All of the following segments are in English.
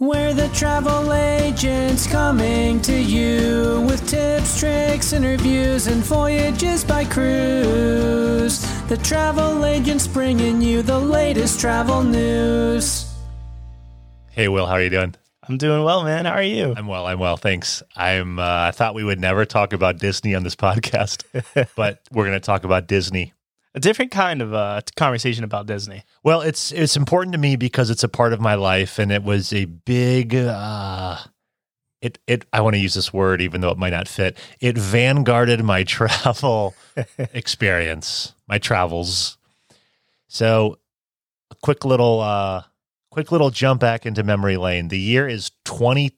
We're the travel agents coming to you with tips, tricks, interviews, and voyages by cruise. The travel agents bringing you the latest travel news. Hey, Will, how are you doing? I'm doing well, man. How are you? I'm well. I'm well. Thanks. I'm. Uh, I thought we would never talk about Disney on this podcast, but we're going to talk about Disney. A different kind of uh, conversation about Disney. Well, it's it's important to me because it's a part of my life, and it was a big. Uh, it it. I want to use this word, even though it might not fit. It vanguarded my travel experience, my travels. So, a quick little, uh, quick little jump back into memory lane. The year is 20,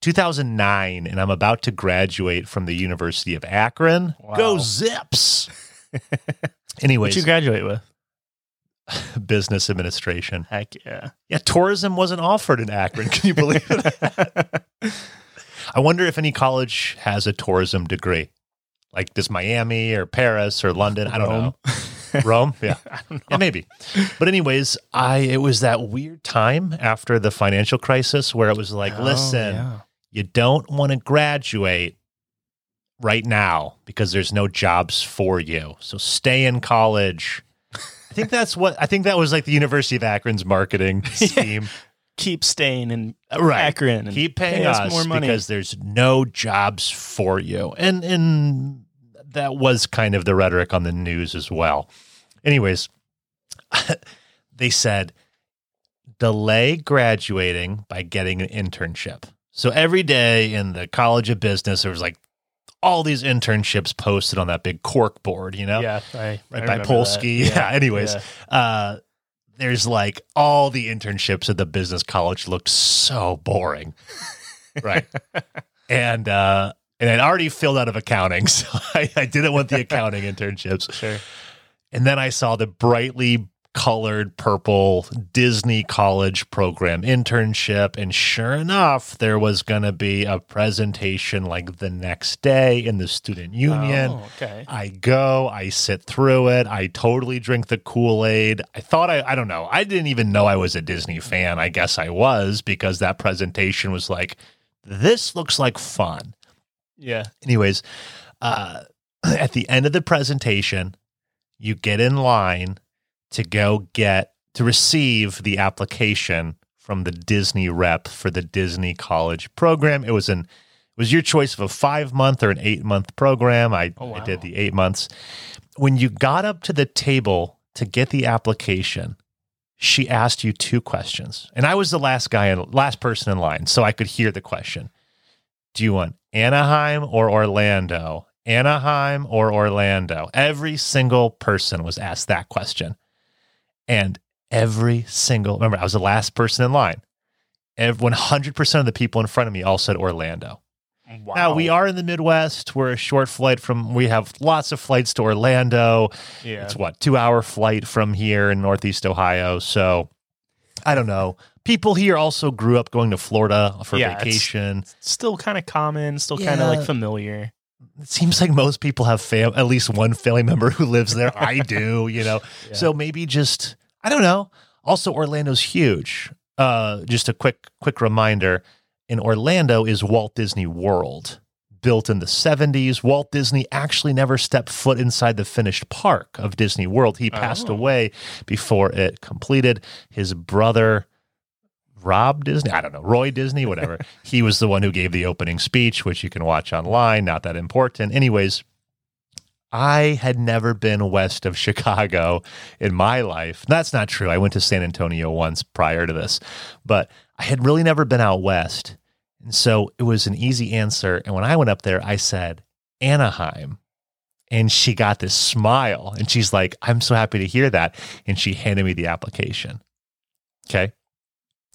2009, and I'm about to graduate from the University of Akron. Go Zips! Anyways, What you graduate with? business administration. Heck yeah. Yeah, tourism wasn't offered in Akron. Can you believe it? I wonder if any college has a tourism degree. Like does Miami or Paris or London? I don't Rome. know. Rome? Yeah. Yeah, maybe. But anyways, I it was that weird time after the financial crisis where it was like, Oh, listen, yeah. you don't want to graduate right now because there's no jobs for you. So stay in college. I think that's what I think that was like the University of Akron's marketing scheme. Keep staying in Right. Akron and Keep paying pay us, more money. because there's no jobs for you. And and that was kind of the rhetoric on the news as well. Anyways, they said delay graduating by getting an internship. So every day in the College of Business, there was like all these internships posted on that big cork board, you know? yeah, I, I by Polsky. that. Yeah. Anyways, yeah. uh, there's like all the internships at the business college looked so boring, right? and uh, and I'd already filled out of accounting, so I, I didn't want the accounting internships. Sure. And then I saw the brightly colored purple Disney College program internship. And sure enough, there was going to be a presentation like the next day in the student union. Oh, okay. I go, I sit through it. I totally drink the Kool Aid. I thought I, I don't know. I didn't even know I was a Disney fan. I guess I was because that presentation was like, this looks like fun. Yeah. Anyways, uh, at the end of the presentation, you get in line to go get to receive the application from the Disney rep for the Disney College program. It was an it was your choice of a five month or an eight month program. I, Oh, I did the eight months. When you got up to the table to get the application, she asked you two questions, and I was the last guy and last person in line, so I could hear the question. Do you want Anaheim or Orlando? Anaheim or Orlando? Every single person was asked that question. And every single, remember, I was the last person in line. Ev- 100% of the people in front of me all said Orlando. Wow. Now, we are in the Midwest. We're a short flight from, we have lots of flights to Orlando. Yeah. It's what, two hour flight from here in Northeast Ohio. So I don't know. People here also grew up going to Florida for Yeah, it's- vacation. Still kind of common, still kind of like familiar. it seems like most people have fam- at least one family member who lives there. I do, you know. Yeah. So maybe just I don't know. Also, Orlando's huge. Uh, just a quick quick reminder: in Orlando is Walt Disney World, built in the '70s. Walt Disney actually never stepped foot inside the finished park of Disney World. He passed Oh. away before it completed. His brother. Rob Disney, I don't know, Roy Disney, whatever. he was the one who gave the opening speech, which you can watch online. Not that important. Anyways, I had never been west of Chicago in my life. That's not true. I went to San Antonio once prior to this, but I had really never been out west. And so it was an easy answer. And when I went up there, I said, Anaheim. And she got this smile and she's like, I'm so happy to hear that. And she handed me the application. Okay.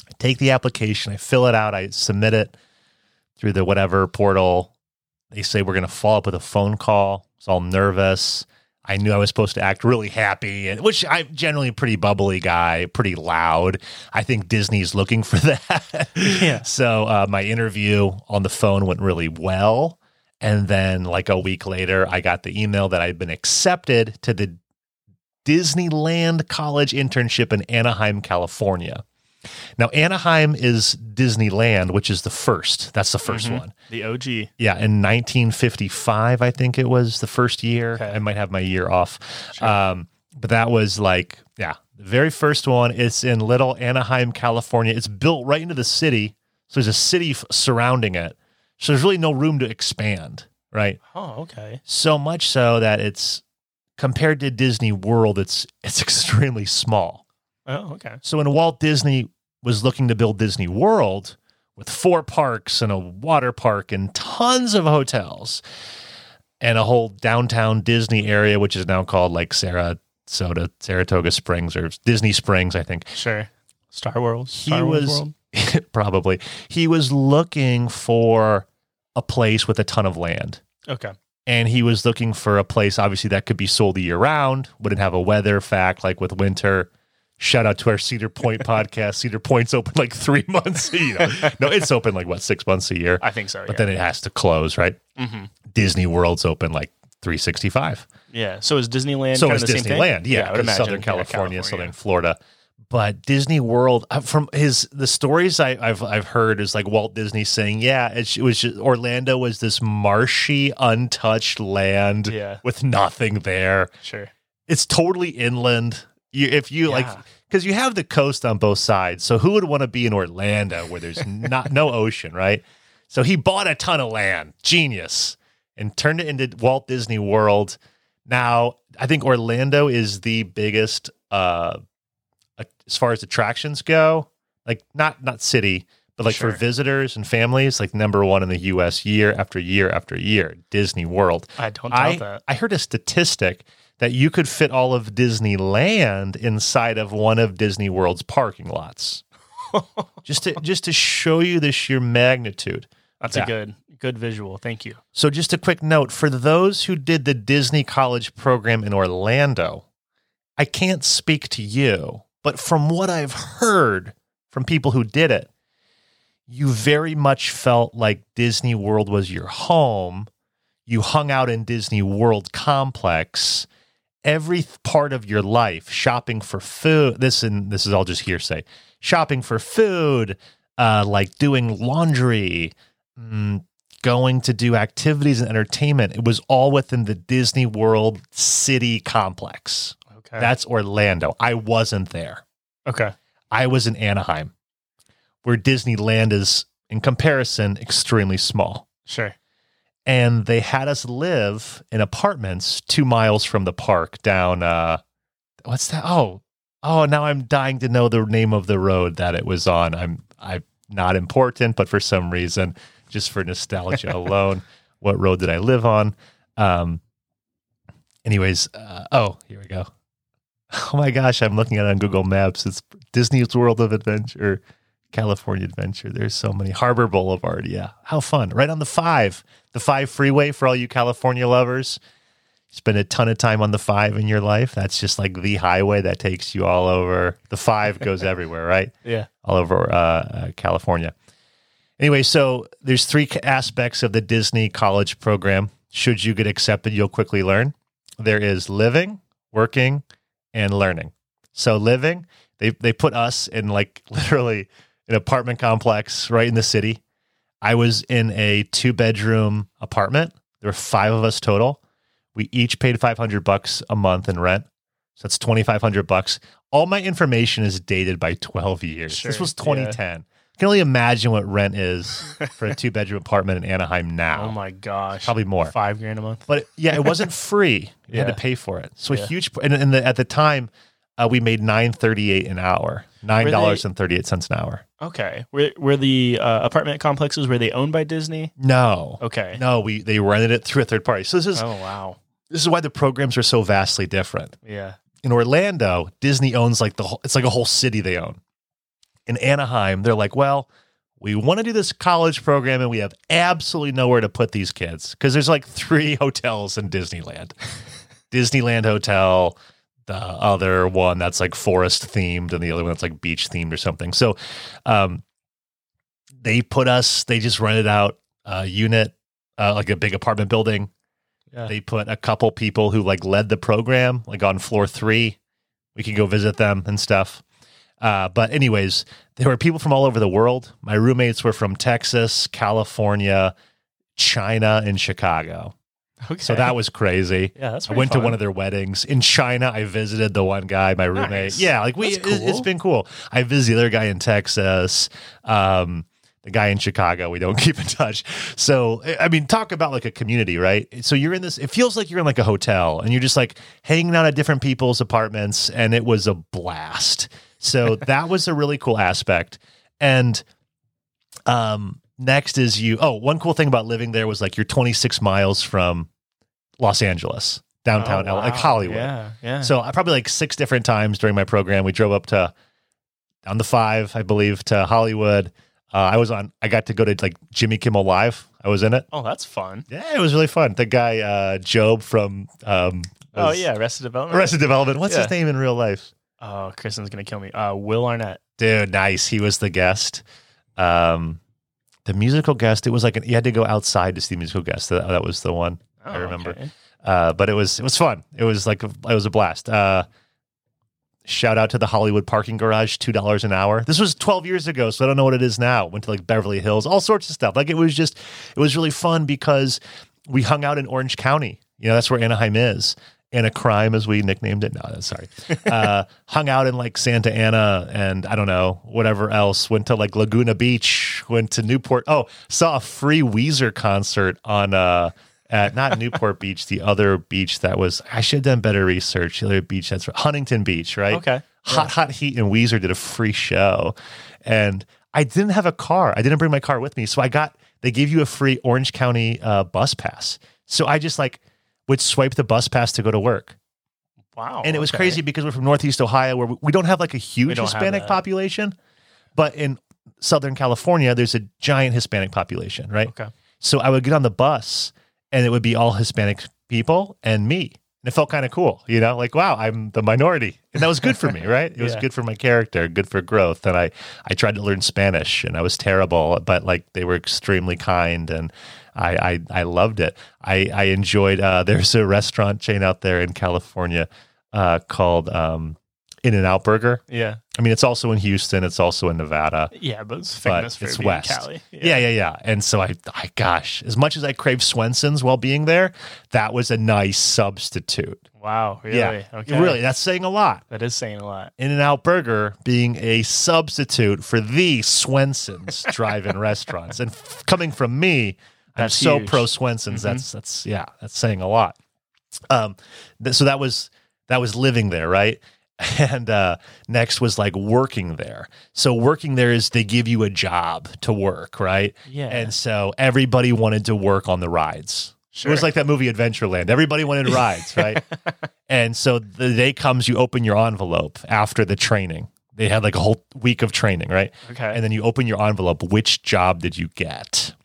I take the application, I fill it out, I submit it through the whatever portal. They say we're going to follow up with a phone call. Was all nervous. I knew I was supposed to act really happy, and which I'm generally a pretty bubbly guy, pretty loud. I think Disney's looking for that. Yeah. So uh, my interview on the phone went really well. And then, like a week later, I got the email that I'd been accepted to the Disneyland College internship in Anaheim, California. Now, Anaheim is Disneyland, which is the first. That's the 1st Mhm. one. The OG. Yeah, in 1955, I think it was the first year. Okay. I might have my year off. Sure. Um, but that was like, yeah, the very first one. It's in Little Anaheim, California. It's built right into the city. So there's a city f- surrounding it. So there's really no room to expand, right? Oh, okay. So much so that it's compared to Disney World, it's it's extremely small. Oh, okay. So when Walt Disney was looking to build Disney World with four parks and a water park and tons of hotels and a whole downtown Disney area, which is now called like Sarasota, Saratoga Springs or Disney Springs, I think. Sure. Star World. He Star Wars was World. probably he was looking for a place with a ton of land. Okay. and he was looking for a place obviously that could be sold the year round wouldn't have a weather fact like with winter shout out to our cedar point podcast cedar point's open like three months you know. no it's open like what six months a year I think so. but then it has to close right yeah. hmm disney world's open like 365 yeah. So is Disneyland so kind is of the same thing? disneyland yeah, I would 'cause southern Yeah, california, southern florida but disney world uh, from his the stories I, i've i've heard is like walt disney saying yeah it, was just, orlando was this marshy untouched land Yeah. with nothing there Sure. it's totally inland. You, if you like, because you have the coast on both sides. So who would want to be in Orlando where there's not no ocean, right? So he bought a ton of land, genius, and turned it into Walt Disney World. Now I think Orlando is the biggest, uh, as far as attractions go. Like not not city, but like Sure. for visitors and families, like number one in the U.S. year after year after year. Disney World. I don't doubt I, that. I heard a statistic that you could fit all of Disneyland inside of one of Disney World's parking lots. just to just to show you the sheer magnitude. That's Yeah. a good good visual. Thank you. So just a quick note for those who did the Disney College program in Orlando, I can't speak to you, but from what I've heard from people who did it, you very much felt like Disney World was your home. You hung out in Disney World complex. Every part of your life, shopping for food. This and this is all just hearsay. Shopping for food, uh, like doing laundry, mm, going to do activities and entertainment. It was all within the Disney World city complex. Okay. That's Orlando. I wasn't there. okay. I was in Anaheim, where Disneyland is, in comparison, extremely small. Sure. And they had us live in apartments two miles from the park down, uh, what's that? Oh, oh, now I'm dying to know the name of the road that it was on. I'm, I'm not important, but for some reason, just for nostalgia alone, what road did I live on? Um, anyways, uh, oh, here we go. Oh my gosh, I'm looking at it on Google Maps. It's Disney's World of Adventure, California Adventure. There's so many. Harbor Boulevard. Yeah. How fun. Right on the five, the five freeway for all you California lovers. Spend a ton of time on the five in your life. That's just like the highway that takes you all over. The five goes everywhere, right? Yeah. all over uh, uh, California. Anyway, so there's three aspects of the Disney college program. Should you get accepted, you'll quickly learn. There is living, working, and learning. So living, they they put us in like literally an apartment complex right in the city. I was in a two bedroom apartment. There were five of us total. We each paid 500 bucks a month in rent. So that's 2500 bucks. All my information is dated by 12 years. This Sure, was yeah. 2010. I can only imagine what rent is for a two bedroom apartment in Anaheim now. Oh my gosh. Probably more. Five grand a month. But yeah, it wasn't free. You had to pay for it. So Yeah. a huge and, and the, at the time uh, we made 938 an hour. $9.38 an hour. Okay. Were were the uh, apartment complexes were they owned by Disney? No. Okay. No, we they rented it through a third party. So this is Oh wow. this is why the programs are so vastly different. Yeah. in Orlando, Disney owns like the whole, it's like a whole city they own. In Anaheim, they're like, well, we want to do this college program and we have absolutely nowhere to put these kids because there's like three hotels in Disneyland. Disneyland Hotel, the other one that's like forest themed, and the other one that's like beach themed or something. So, um, they put us. They just rented out a unit, uh, like a big apartment building. Yeah. They put a couple people who like led the program, like on floor three. We could go visit them and stuff. Uh, but anyways, there were people from all over the world. My roommates were from Texas, California, China, and Chicago. Okay. So that was crazy. yeah, that's I went to one of their weddings in China. I visited the one guy, my roommate. Nice. Yeah, like we, That's it, has been cool. I visited the other guy in Texas, um, the guy in Chicago. We don't keep in touch. So I mean, talk about like a community, right? So you're in this. It feels like you're in like a hotel, and you're just like hanging out at different people's apartments, and it was a blast. So that was a really cool aspect. And um, next is you. Oh, one cool thing about living there was like you're 26 miles from Los Angeles, downtown, Oh, L- like. Hollywood. Yeah, yeah. So I probably like six different times during my program, we drove up to down the five, I believe, to Hollywood. Uh, I was on. I got to go to like Jimmy Kimmel Live. I was in it. oh, that's fun. Yeah, it was really fun. The guy uh, Gob from um, Oh yeah, Arrested Development. Arrested Development. What's his name in real life? Oh, Kristen's gonna kill me. Uh, Will Arnett. Dude, nice. He was the guest. Um, the musical guest. It was like an, you had to go outside to see the musical guest. That, that was the one. Oh, I remember. okay. Uh, but it was it was fun. It was like a, it was a blast. Uh, shout out to the Hollywood parking garage, two dollars an hour. This was twelve years ago, so I don't know what it is now. Went to like Beverly Hills, all sorts of stuff. Like it was just it was really fun because we hung out in Orange County. You know, that's where Anaheim is. Anacrime, as we nicknamed it. No, sorry. Uh, hung out in like Santa Ana and I don't know, whatever else. Went to like Laguna Beach, went to Newport. Oh, saw a free Weezer concert on uh at not Newport Beach, the other beach that was I should have done better research. The other beach that's Huntington Beach, right? Okay. Hot Hot Heat and Weezer did a free show. And I didn't have a car. I didn't bring my car with me. So I got they gave you a free Orange County uh, bus pass. So I just like would swipe the bus pass to go to work. Wow. And it was okay. crazy because we're from Northeast Ohio where we- we don't have like a huge Hispanic population. But in Southern California, there's a giant Hispanic population, right? Okay. So I would get on the bus and it would be all Hispanic people and me. And it felt kind of cool, you know, like, wow, I'm the minority. And that was good for me, right? It was good for my character, good for growth. And I, I tried to learn Spanish and I was terrible, but like they were extremely kind and I, I, I loved it. I, I enjoyed, uh, there's a restaurant chain out there in California uh, called um, In and Out Burger. Yeah. I mean, it's also in Houston, it's also in Nevada Yeah, but it's but famous for it's being west. Cali. Yeah. yeah, yeah, And so I, I, gosh, as much as I crave Swenson's while being there, that was a nice substitute. Wow. Really? Yeah, Okay. really, that's saying a lot. That is saying a lot. In and Out Burger being a substitute for the Swenson's drive-in restaurants, and f- coming from me, I'm That's so pro Swenson's. That's that's yeah, that's saying a lot. Um, th- so that was that was living there, right? And uh, next was like working there. So working there is they give you a job to work, right? Yeah. And so everybody wanted to work on the rides. Sure. It was like that movie Adventureland. Everybody wanted rides, right? and so the day comes, you open your envelope after the training. They had like a whole week of training, right? Okay. And then you open your envelope. Which job did you get?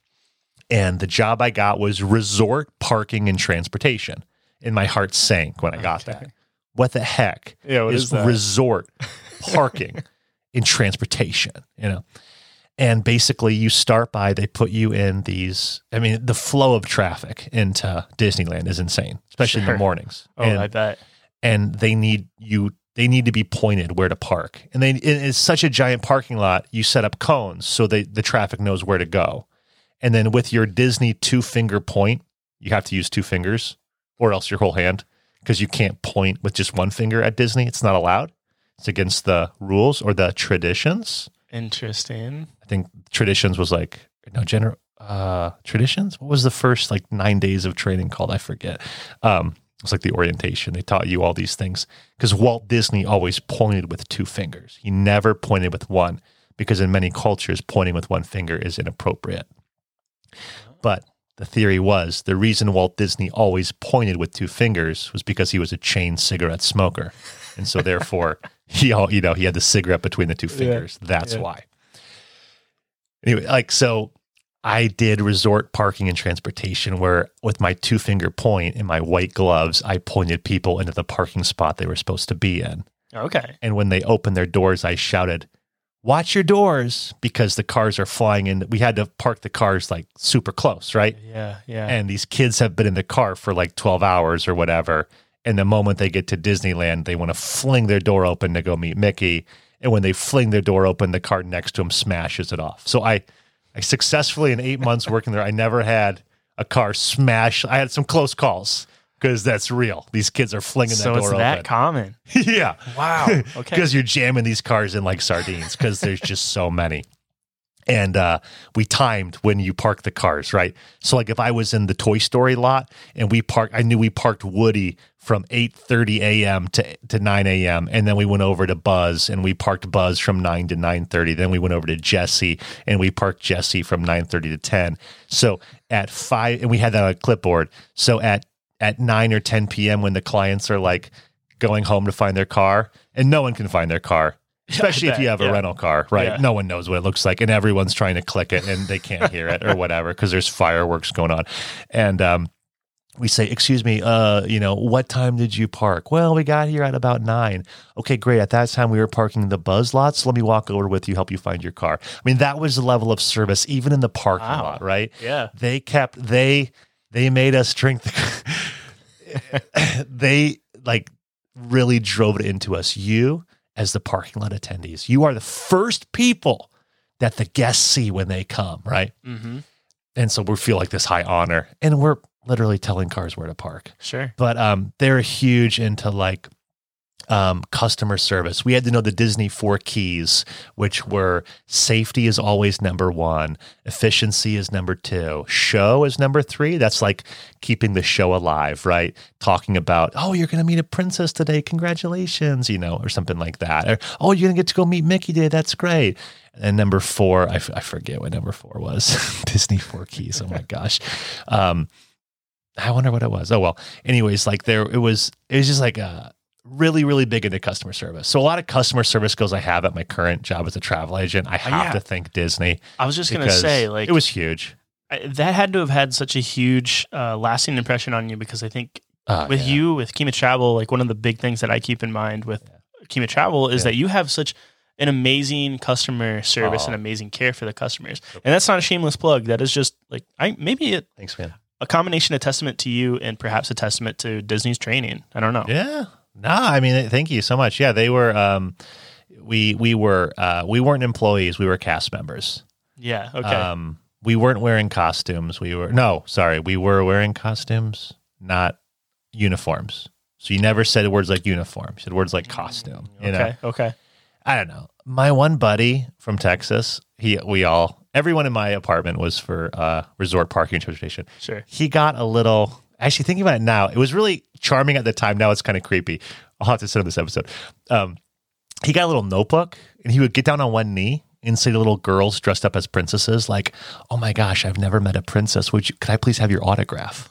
And the job I got was resort parking and transportation. And my heart sank when I got Okay. that. What the heck Yeah, what is, is resort parking in transportation? You know, and basically you start by they put you in these. I mean, the flow of traffic into Disneyland is insane, especially in the mornings. oh, and, I bet. and they need you. They need to be pointed where to park, and they it is such a giant parking lot. You set up cones so they the traffic knows where to go, and then with your Disney two finger point, you have to use two fingers or else your whole hand because you can't point with just one finger at Disney. It's not allowed. It's against the rules or the traditions. Interesting. I think traditions was like no general uh traditions. What was the first like nine days of training called? I forget. Um, it was like the orientation. They taught you all these things because Walt Disney always pointed with two fingers. He never pointed with one because in many cultures, pointing with one finger is inappropriate. But the theory was the reason Walt Disney always pointed with two fingers was because he was a chain cigarette smoker, and so therefore he all you know he had the cigarette between the two fingers. That's yeah. why. Anyway, like so, I did resort parking and transportation where with my two finger point and my white gloves, I pointed people into the parking spot they were supposed to be in. Okay. And when they opened their doors, I shouted, Watch your doors because the cars are flying in. We had to park the cars like super close, right? Yeah. Yeah. And these kids have been in the car for like 12 hours or whatever. And the moment they get to Disneyland, they want to fling their door open to go meet Mickey. And when they fling their door open, the car next to them smashes it off. So I, I successfully in eight months working there, I never had a car smash. I had some close calls because that's real. These kids are flinging So that it's door that common. yeah. Wow. Okay. Because you're jamming these cars in like sardines because there's just so many. And uh, we timed when you park the cars, right? So like if I was in the Toy Story lot and we parked, I knew we parked Woody from 8:30 a.m. to to 9 a.m. and then we went over to Buzz and we parked Buzz from 9 to 9:30. Then we went over to Jesse and we parked Jesse from 9:30 to 10. So at 5 and we had that on a clipboard. So at at 9 or 10 p.m. when the clients are like going home to find their car and no one can find their car especially if you have a yeah. rental car right Yeah. no one knows what it looks like and everyone's trying to click it and they can't hear it or whatever because there's fireworks going on and um we say, excuse me, uh, you know, what time did you park? Well, we got here at about nine. Okay, great. At that time, we were parking the buzz lot. So let me walk over with you, help you find your car. I mean, that was the level of service, even in the parking Wow. lot, right? Yeah. They kept they they made us drink the they like really drove it into us. You, as the parking lot attendees, you are the first people that the guests see when they come, right? Mm-hmm. And so we feel like this high honor, and we're literally telling cars where to park. Sure. But um, they're huge into like um, customer service. We had to know the Disney four keys, which were safety is always number one, efficiency is number two, show is number three. That's like keeping the show alive, right? Talking about, oh, you're going to meet a princess today. Congratulations, you know, or something like that. Or, oh, you're going to get to go meet Mickey today. That's great. And number four, I, f- I forget what number four was. Disney four keys. Oh my gosh. Um, I wonder what it was. Oh well. Anyways, like there, it was. It was just like a really, really big into customer service. So a lot of customer service skills I have at my current job as a travel agent. I have yeah. to thank Disney. I was just gonna say, like, it was huge. I, that had to have had such a huge, uh, lasting impression on you because I think Uh, with yeah. you with Kima Travel, like one of the big things that I keep in mind with Kima Travel is Yeah. that you have such an amazing customer service Oh. and amazing care for the customers. And that's not a shameless plug. That is just like I maybe it, Thanks, man. a combination of testament to you and perhaps a testament to Disney's training. I don't know. Yeah. No, I mean, thank you so much. Yeah, they were. Um, we we were uh, we weren't employees. We were cast members. Yeah. Okay. Um, we weren't wearing costumes. We were no, sorry, we were wearing costumes, not uniforms. So you never said words like uniform. You said words like costume. You know, okay. Okay. I don't know. My one buddy from Texas, he we all everyone in my apartment was for uh, resort parking transportation. Sure. He got a little. Actually, thinking about it now, it was really charming at the time. Now it's kind of creepy. I'll have to send him this episode. Um, he got a little notebook and he would get down on one knee and say to little girls dressed up as princesses, like, "Oh my gosh, I've never met a princess. Would you? Could I please have your autograph?"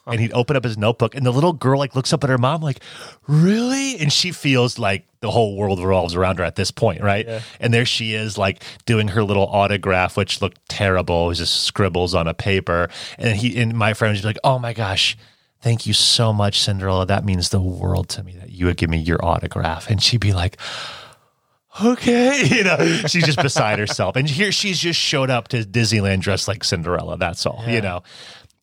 and he'd open up his notebook, and the little girl like looks up at her mom, like, "Really?" And she feels like the whole world revolves around her at this point, right? Yeah. And there she is, like doing her little autograph, which looked terrible. It was just scribbles on a paper. And he and my friend was like, "Oh my gosh." Thank you so much, Cinderella. That means the world to me that you would give me your autograph. And she'd be like, okay. You know, she's just beside herself. And here she's just showed up to Disneyland dressed like Cinderella. That's all, you know.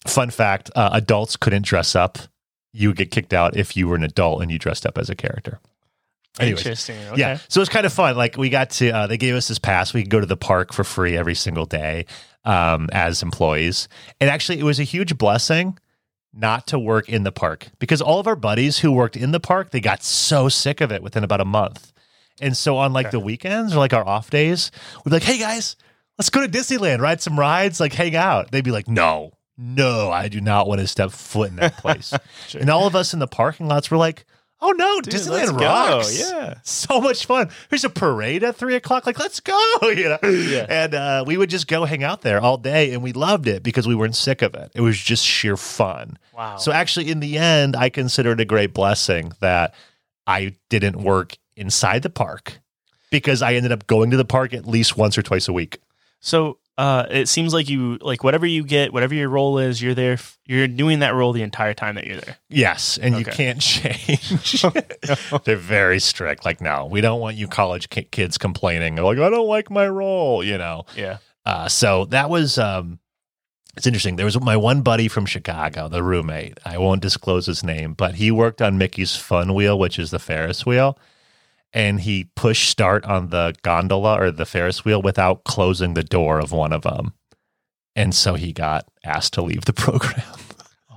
Fun fact uh, adults couldn't dress up. You would get kicked out if you were an adult and you dressed up as a character. Anyways, Interesting. Okay. yeah. So it was kind of fun. Like we got to, uh, they gave us this pass. We could go to the park for free every single day um, as employees. And actually, it was a huge blessing not to work in the park because all of our buddies who worked in the park, they got so sick of it within about a month. And so on like the weekends or like our off days, we'd be like, hey guys, let's go to Disneyland, ride some rides, like hang out. They'd be like, no, no, I do not want to step foot in that place. And all of us in the parking lots were like, oh no, Dude, Disneyland let's go. rocks. Yeah. So much fun. There's a parade at three o'clock. Like, let's go. You know? Yeah. And uh, we would just go hang out there all day and we loved it because we weren't sick of it. It was just sheer fun. Wow. So actually, in the end, I consider it a great blessing that I didn't work inside the park because I ended up going to the park at least once or twice a week. So uh, it seems like you like whatever you get, whatever your role is, you're there. f- You're doing that role the entire time that you're there. Yes, and you can't change. They're very strict. Like, no, we don't want you college ki- kids complaining. Like, I don't like my role. You know. Yeah. Uh, so that was um, it's interesting. There was my one buddy from Chicago, the roommate. I won't disclose his name, but he worked on Mickey's Fun Wheel, which is the Ferris wheel. and he pushed start on the gondola or the Ferris wheel without closing the door of one of them. And so he got asked to leave the program.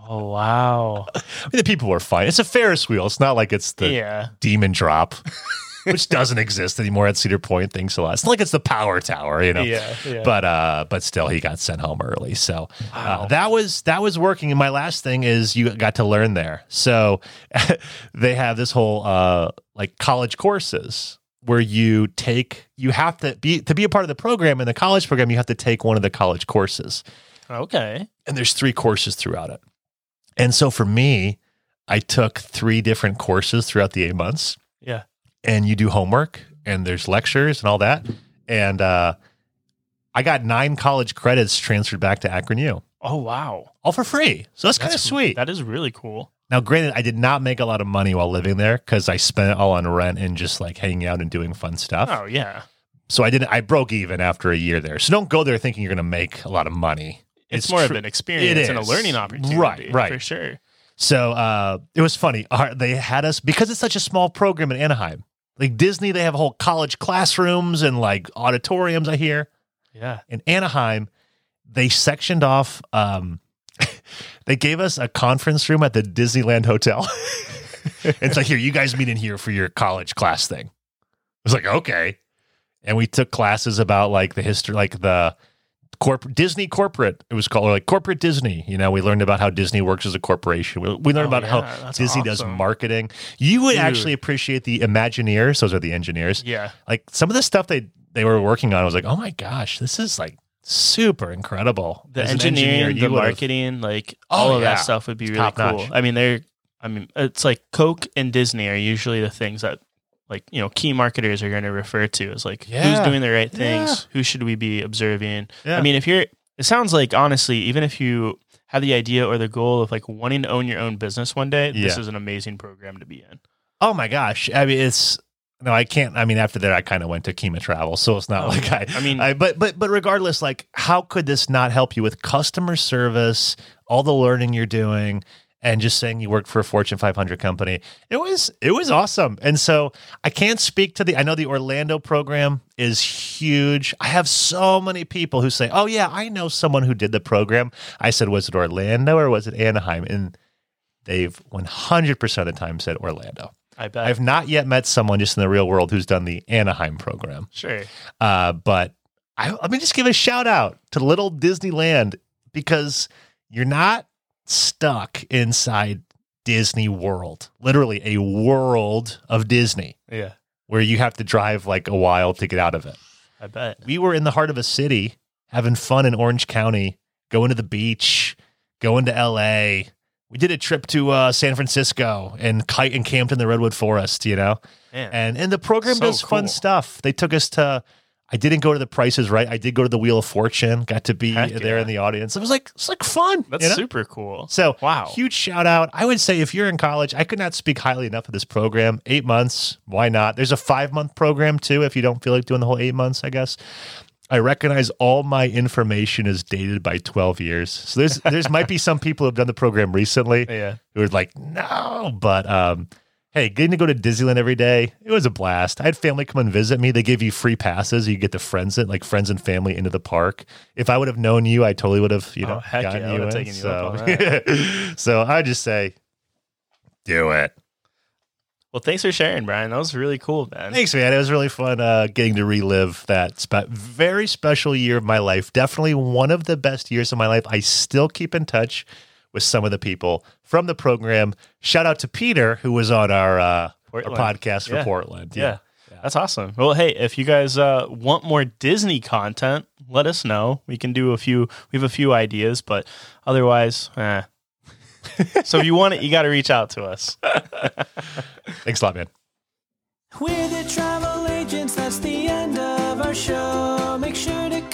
Oh wow. I mean, the people were fine. It's a Ferris wheel. It's not like it's the yeah. demon drop, which doesn't exist anymore at Cedar Point. Thanks a lot. It's not like it's the power tower, you know. Yeah. Yeah. But uh, but still, he got sent home early. So uh, that was that was working. And my last thing is you got to learn there. So they have this whole uh like college courses where you take you have to be to be a part of the program in the college program. You have to take one of the college courses okay. and there's three courses throughout it. And so for me, I took three different courses throughout the eight months. And you do homework, and there's lectures and all that. And uh, I got nine college credits transferred back to Akron U, Oh wow. all for free. So that's, kind of sweet. That is really cool. now, granted, I did not make a lot of money while living there because I spent it all on rent and just like hanging out and doing fun stuff. Oh yeah. So I didn't. I broke even after a year there. So don't go there thinking you're going to make a lot of money. It's, more tr- of an experience and a learning opportunity. Right, right. For sure. So uh, it was funny. Our, they had us because it's such a small program in Anaheim. Like Disney, they have whole college classrooms and like auditoriums. I hear Yeah. in Anaheim, they sectioned off. Um, they gave us a conference room at the Disneyland Hotel. it's like here, you guys meet in here for your college class thing. I was like, okay, and we took classes about like the history, like the corporate Disney corporate. It was called or like corporate Disney. You know, we learned about how Disney works as a corporation. We, we learned Oh, about yeah, how Disney does marketing. You would Dude. actually appreciate the Imagineers. Those are the engineers Yeah. like some of the stuff they they were working on I was like oh my gosh this is like super incredible The As engineering, engineer, the marketing, like Oh, all of yeah. that stuff would be really cool. notch. I mean, they're I mean, it's like Coke and Disney are usually the things that like, you know, key marketers are going to refer to as like Yeah. who's doing the right things, Yeah. who should we be observing. Yeah. I mean, if you're it sounds like honestly, even if you have the idea or the goal of like wanting to own your own business one day, this is an amazing program to be in. oh my gosh I mean it's no I can't I mean after that I kind of went to Kima Travel so it's not Oh, like I I mean- I but but but regardless like how could this not help you with customer service all the learning you're doing and just saying you work for a Fortune 500 company. It was it was awesome. And so I can't speak to the I know the Orlando program is huge. I have so many people who say, "Oh yeah, I know someone who did the program." I said, "Was it Orlando or was it Anaheim?" And they've 100% of the time said Orlando. I bet. I've not yet met someone just in the real world who's done the Anaheim program. sure. Uh, but I, let me just give a shout out to Little Disneyland because you're not stuck inside Disney World, literally a world of Disney Yeah. where you have to drive like a while to get out of it. I bet. We were in the heart of a city having fun in Orange County, going to the beach, going to LA. We did a trip to uh, San Francisco and kite and camped in the Redwood Forest, you know? Man. And and the program So does fun stuff. They took us to I didn't go to the prices right. I did go to the Wheel of Fortune, got to be Heck there yeah. in the audience. It was like it's like fun. That's you know? super cool. So Wow. huge shout out. I would say if you're in college, I could not speak highly enough of this program. Eight months, why not? There's a five month program too, if you don't feel like doing the whole eight months, I guess. I recognize all my information is dated by 12 years. So there's there's might be some people who've done the program recently Yeah. who are like, no, but um, hey, getting to go to Disneyland every day, it was a blast. I had family come and visit me. They gave you free passes. You get to friends it, like friends and family into the park. If I would have known you, I totally would have, you know, Oh, heck gotten yeah, you in. taken you so, up on that. so I just say, do it. Well, thanks for sharing, Brian. That was really cool, man. Thanks, man. It was really fun uh, getting to relive that spe- very special year of my life. Definitely one of the best years of my life. I still keep in touch with some of the people from the program. Shout out to Peter, who was on our, uh, our podcast for Yeah. Portland. Yeah. That's awesome. Well, hey, if you guys uh, want more Disney content, let us know. We can do a few. We have a few ideas, but otherwise, eh. so if you want it, you got to reach out to us. Thanks a lot, man. We're the travel agents, that's the end of our show. Make sure to comment and subscribe.